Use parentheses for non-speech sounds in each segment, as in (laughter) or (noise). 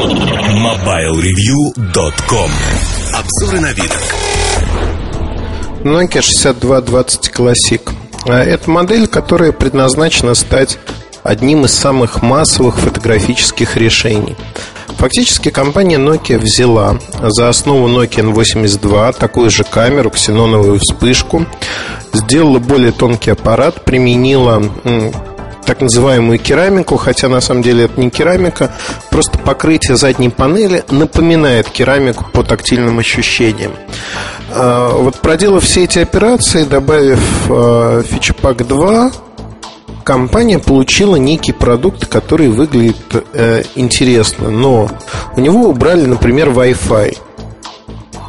MobileReview.com Обзоры на вид. Nokia 6220 Classic. А, это модель, которая предназначена стать одним из самых массовых фотографических решений. Фактически компания Nokia взяла за основу Nokia N82 такую же камеру, ксеноновую вспышку, сделала более тонкий аппарат, применила так называемую керамику, хотя на самом деле это не керамика, просто покрытие задней панели напоминает керамику по тактильным ощущениям. А, вот проделав все эти операции, добавив фичпак 2, компания получила некий продукт, который выглядит э, интересно, но у него убрали, например, Wi-Fi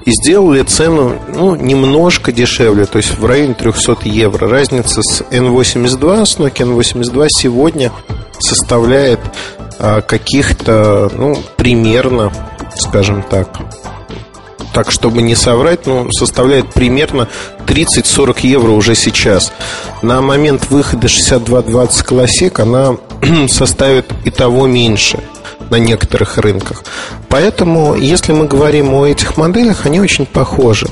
и сделали цену ну, немножко дешевле, то есть в районе 300 евро. Разница с N82, с Nokia N82 сегодня составляет а, каких-то, ну, примерно, скажем так, так, чтобы не соврать, ну, составляет примерно 30-40 евро уже сейчас. На момент выхода 6220 Classic она (clears throat) составит и того меньше – на некоторых рынках. Поэтому, если мы говорим о этих моделях, они очень похожи.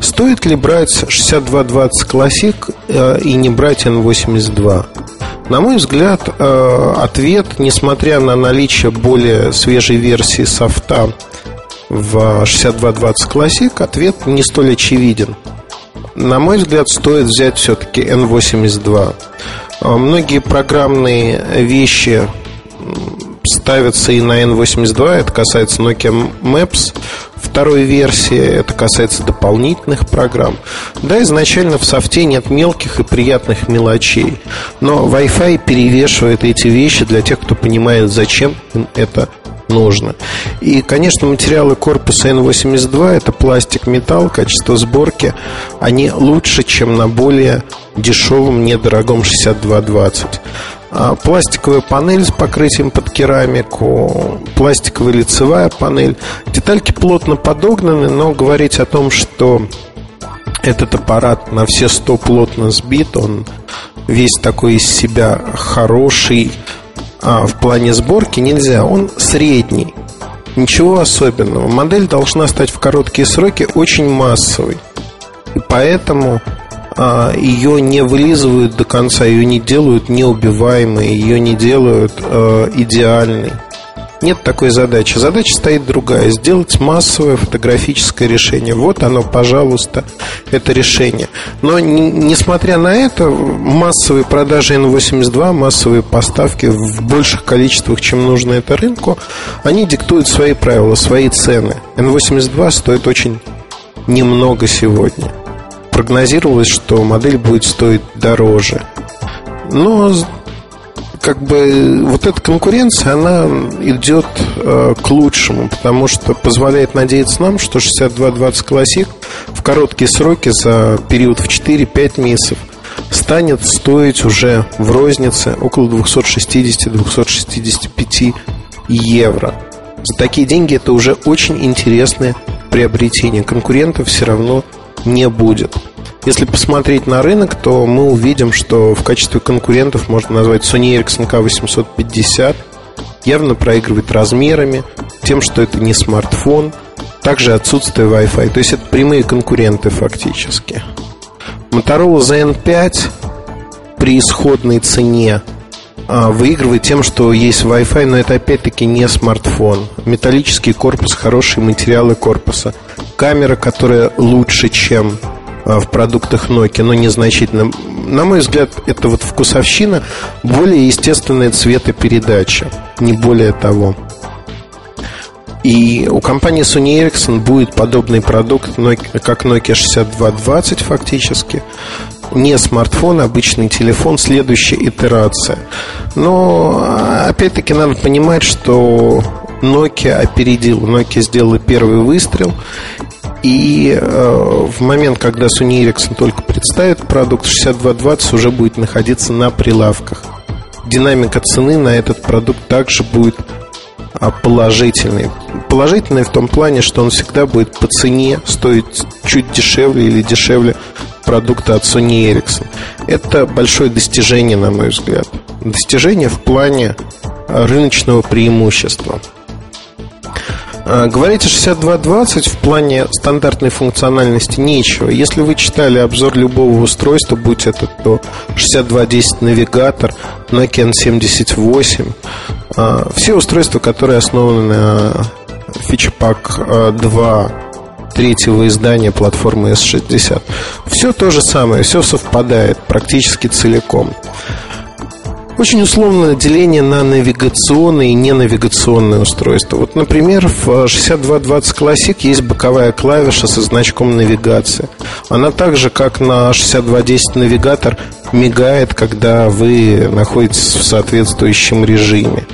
Стоит ли брать 6220 Classic э, и не брать N82? На мой взгляд, э, ответ, несмотря на наличие более свежей версии софта в 6220 Classic, ответ не столь очевиден. На мой взгляд, стоит взять все-таки N82. Э, многие программные вещи ставится и на N82. Это касается Nokia Maps второй версии. Это касается дополнительных программ. Да, изначально в софте нет мелких и приятных мелочей. Но Wi-Fi перевешивает эти вещи для тех, кто понимает, зачем им это нужно. И, конечно, материалы корпуса N82 это пластик, металл, качество сборки, они лучше, чем на более дешевом, недорогом 6220. А, пластиковая панель с покрытием под керамику, пластиковая лицевая панель. Детальки плотно подогнаны, но говорить о том, что этот аппарат на все сто плотно сбит, он весь такой из себя хороший а, в плане сборки нельзя. Он средний. Ничего особенного. Модель должна стать в короткие сроки очень массовой. И поэтому ее не вылизывают до конца, ее не делают неубиваемой, ее не делают э, идеальной. Нет такой задачи. Задача стоит другая. Сделать массовое фотографическое решение. Вот оно, пожалуйста, это решение. Но несмотря на это, массовые продажи N82, массовые поставки в больших количествах, чем нужно это рынку, они диктуют свои правила, свои цены. N82 стоит очень немного сегодня прогнозировалось, что модель будет стоить дороже. Но как бы вот эта конкуренция, она идет э, к лучшему, потому что позволяет надеяться нам, что 6220 Classic в короткие сроки за период в 4-5 месяцев станет стоить уже в рознице около 260-265 евро. За такие деньги это уже очень интересное приобретение. Конкурентов все равно не будет. Если посмотреть на рынок, то мы увидим, что в качестве конкурентов можно назвать Sony Ericsson K850. Явно проигрывает размерами, тем, что это не смартфон, также отсутствие Wi-Fi. То есть это прямые конкуренты фактически. Motorola ZN5 при исходной цене а, выигрывает тем, что есть Wi-Fi, но это опять-таки не смартфон. Металлический корпус, хорошие материалы корпуса. Камера, которая лучше, чем в продуктах Nokia, но незначительно. На мой взгляд, это вот вкусовщина, более естественная цветопередача, не более того. И у компании Sony Ericsson будет подобный продукт, как Nokia 6220 фактически. Не смартфон, обычный телефон, следующая итерация. Но опять-таки надо понимать, что Nokia опередил, Nokia сделала первый выстрел, и э, в момент, когда Sony Ericsson только представит продукт, 6220 уже будет находиться на прилавках. Динамика цены на этот продукт также будет а, положительный. Положительный в том плане, что он всегда будет по цене стоить чуть дешевле или дешевле продукта от Sony Ericsson. Это большое достижение, на мой взгляд. Достижение в плане рыночного преимущества. А, говорить о 6220 в плане стандартной функциональности нечего. Если вы читали обзор любого устройства, будь это то 6210 навигатор, Nokia N78, а, все устройства, которые основаны на фичпак 2 третьего издания платформы S60. Все то же самое, все совпадает практически целиком. Очень условное деление на навигационные и ненавигационные устройства. Вот, например, в 6220 Classic есть боковая клавиша со значком навигации. Она так же, как на 6210 навигатор, мигает, когда вы находитесь в соответствующем режиме.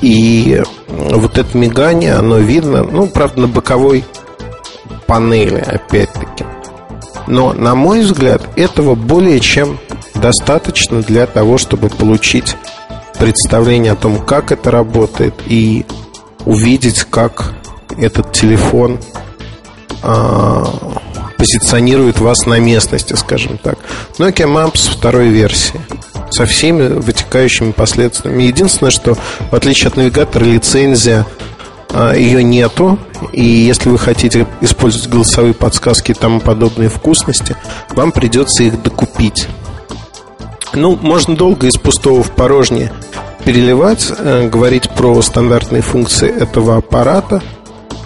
И вот это мигание, оно видно, ну, правда, на боковой панели, опять-таки. Но, на мой взгляд, этого более чем достаточно для того, чтобы получить представление о том, как это работает, и увидеть, как этот телефон а, позиционирует вас на местности, скажем так. Nokia Maps второй версии со всеми вытекающими последствиями. Единственное, что в отличие от навигатора лицензия а, ее нету, и если вы хотите использовать голосовые подсказки и тому подобные вкусности, вам придется их докупить. Ну, можно долго из пустого в порожнее переливать, э, говорить про стандартные функции этого аппарата.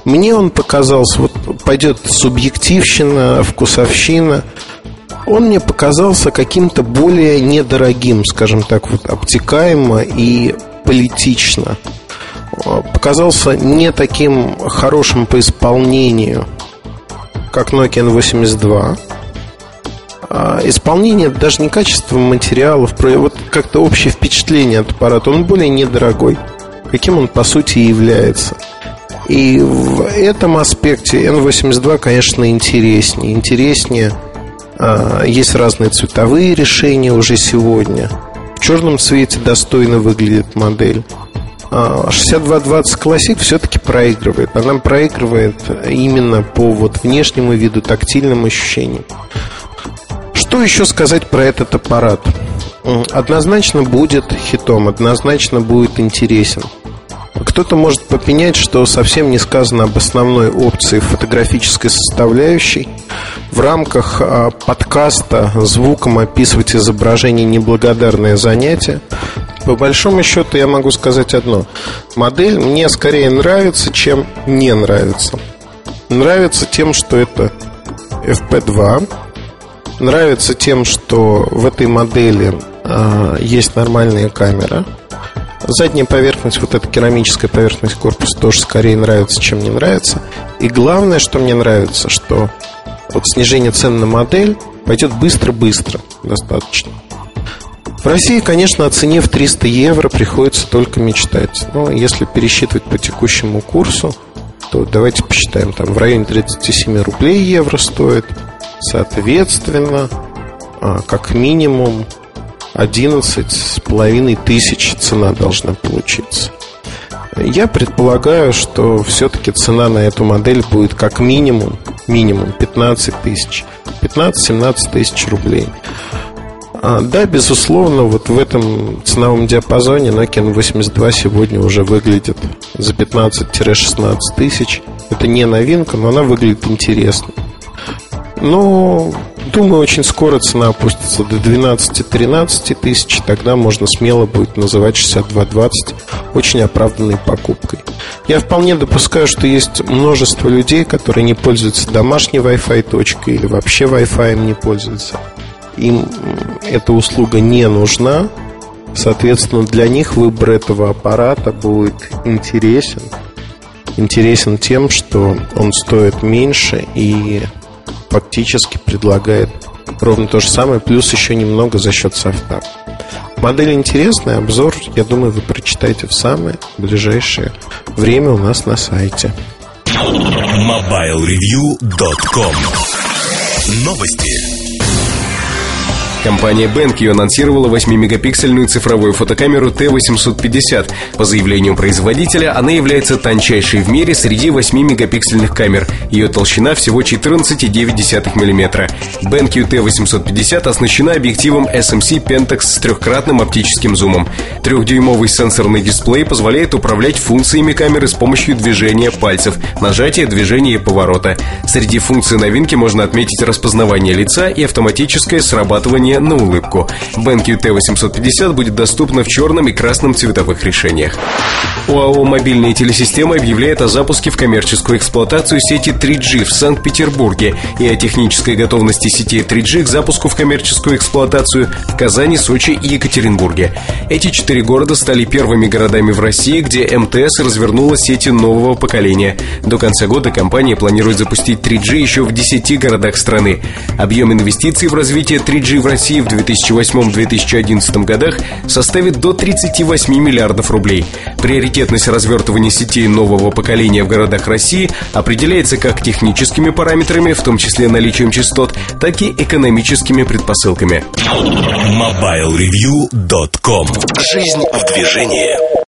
Мне он показался, вот пойдет субъективщина, вкусовщина. Он мне показался каким-то более недорогим, скажем так, вот обтекаемо и политично. Показался не таким хорошим по исполнению, как Nokia N82 а, исполнение, даже не качество материалов, вот как-то общее впечатление от аппарата, он более недорогой, каким он по сути и является. И в этом аспекте N82, конечно, интереснее. Интереснее а, есть разные цветовые решения уже сегодня. В черном цвете достойно выглядит модель. 6220 а, Classic все-таки проигрывает. Она проигрывает именно по вот внешнему виду, тактильным ощущениям. Что еще сказать про этот аппарат? Однозначно будет хитом, однозначно будет интересен. Кто-то может попенять, что совсем не сказано об основной опции фотографической составляющей. В рамках а, подкаста звуком описывать изображение неблагодарное занятие. По большому счету я могу сказать одно. Модель мне скорее нравится, чем не нравится. Нравится тем, что это FP2, Нравится тем, что в этой модели э, есть нормальная камера. Задняя поверхность, вот эта керамическая поверхность корпуса тоже скорее нравится, чем не нравится. И главное, что мне нравится, что вот снижение цен на модель пойдет быстро-быстро достаточно. В России, конечно, о цене в 300 евро приходится только мечтать. Но если пересчитывать по текущему курсу, то давайте посчитаем, там в районе 37 рублей евро стоит – Соответственно, а, как минимум 11 с половиной тысяч цена должна получиться. Я предполагаю, что все-таки цена на эту модель будет как минимум, минимум 15 тысяч, 15-17 тысяч рублей. А, да, безусловно, вот в этом ценовом диапазоне Nokia N82 сегодня уже выглядит за 15-16 тысяч. Это не новинка, но она выглядит интересно. Но, думаю, очень скоро цена опустится до 12-13 тысяч. Тогда можно смело будет называть 6220 очень оправданной покупкой. Я вполне допускаю, что есть множество людей, которые не пользуются домашней Wi-Fi точкой или вообще Wi-Fi не пользуются. Им эта услуга не нужна. Соответственно, для них выбор этого аппарата будет интересен. Интересен тем, что он стоит меньше и фактически предлагает ровно то же самое, плюс еще немного за счет софта. Модель интересная, обзор, я думаю, вы прочитаете в самое ближайшее время у нас на сайте. MobileReview.com Новости Компания BenQ анонсировала 8-мегапиксельную цифровую фотокамеру T850. По заявлению производителя, она является тончайшей в мире среди 8-мегапиксельных камер. Ее толщина всего 14,9 мм. BenQ T850 оснащена объективом SMC Pentax с трехкратным оптическим зумом. Трехдюймовый сенсорный дисплей позволяет управлять функциями камеры с помощью движения пальцев, нажатия, движения и поворота. Среди функций новинки можно отметить распознавание лица и автоматическое срабатывание на улыбку. BenQ T850 будет доступна в черном и красном цветовых решениях. УАО «Мобильные телесистемы» объявляет о запуске в коммерческую эксплуатацию сети 3G в Санкт-Петербурге и о технической готовности сети 3G к запуску в коммерческую эксплуатацию в Казани, Сочи и Екатеринбурге. Эти четыре города стали первыми городами в России, где МТС развернула сети нового поколения. До конца года компания планирует запустить 3G еще в 10 городах страны. Объем инвестиций в развитие 3G в России в 2008-2011 годах составит до 38 миллиардов рублей. Приоритетность развертывания сетей нового поколения в городах России определяется как техническими параметрами, в том числе наличием частот, так и экономическими предпосылками. MobileReview.com Жизнь в движении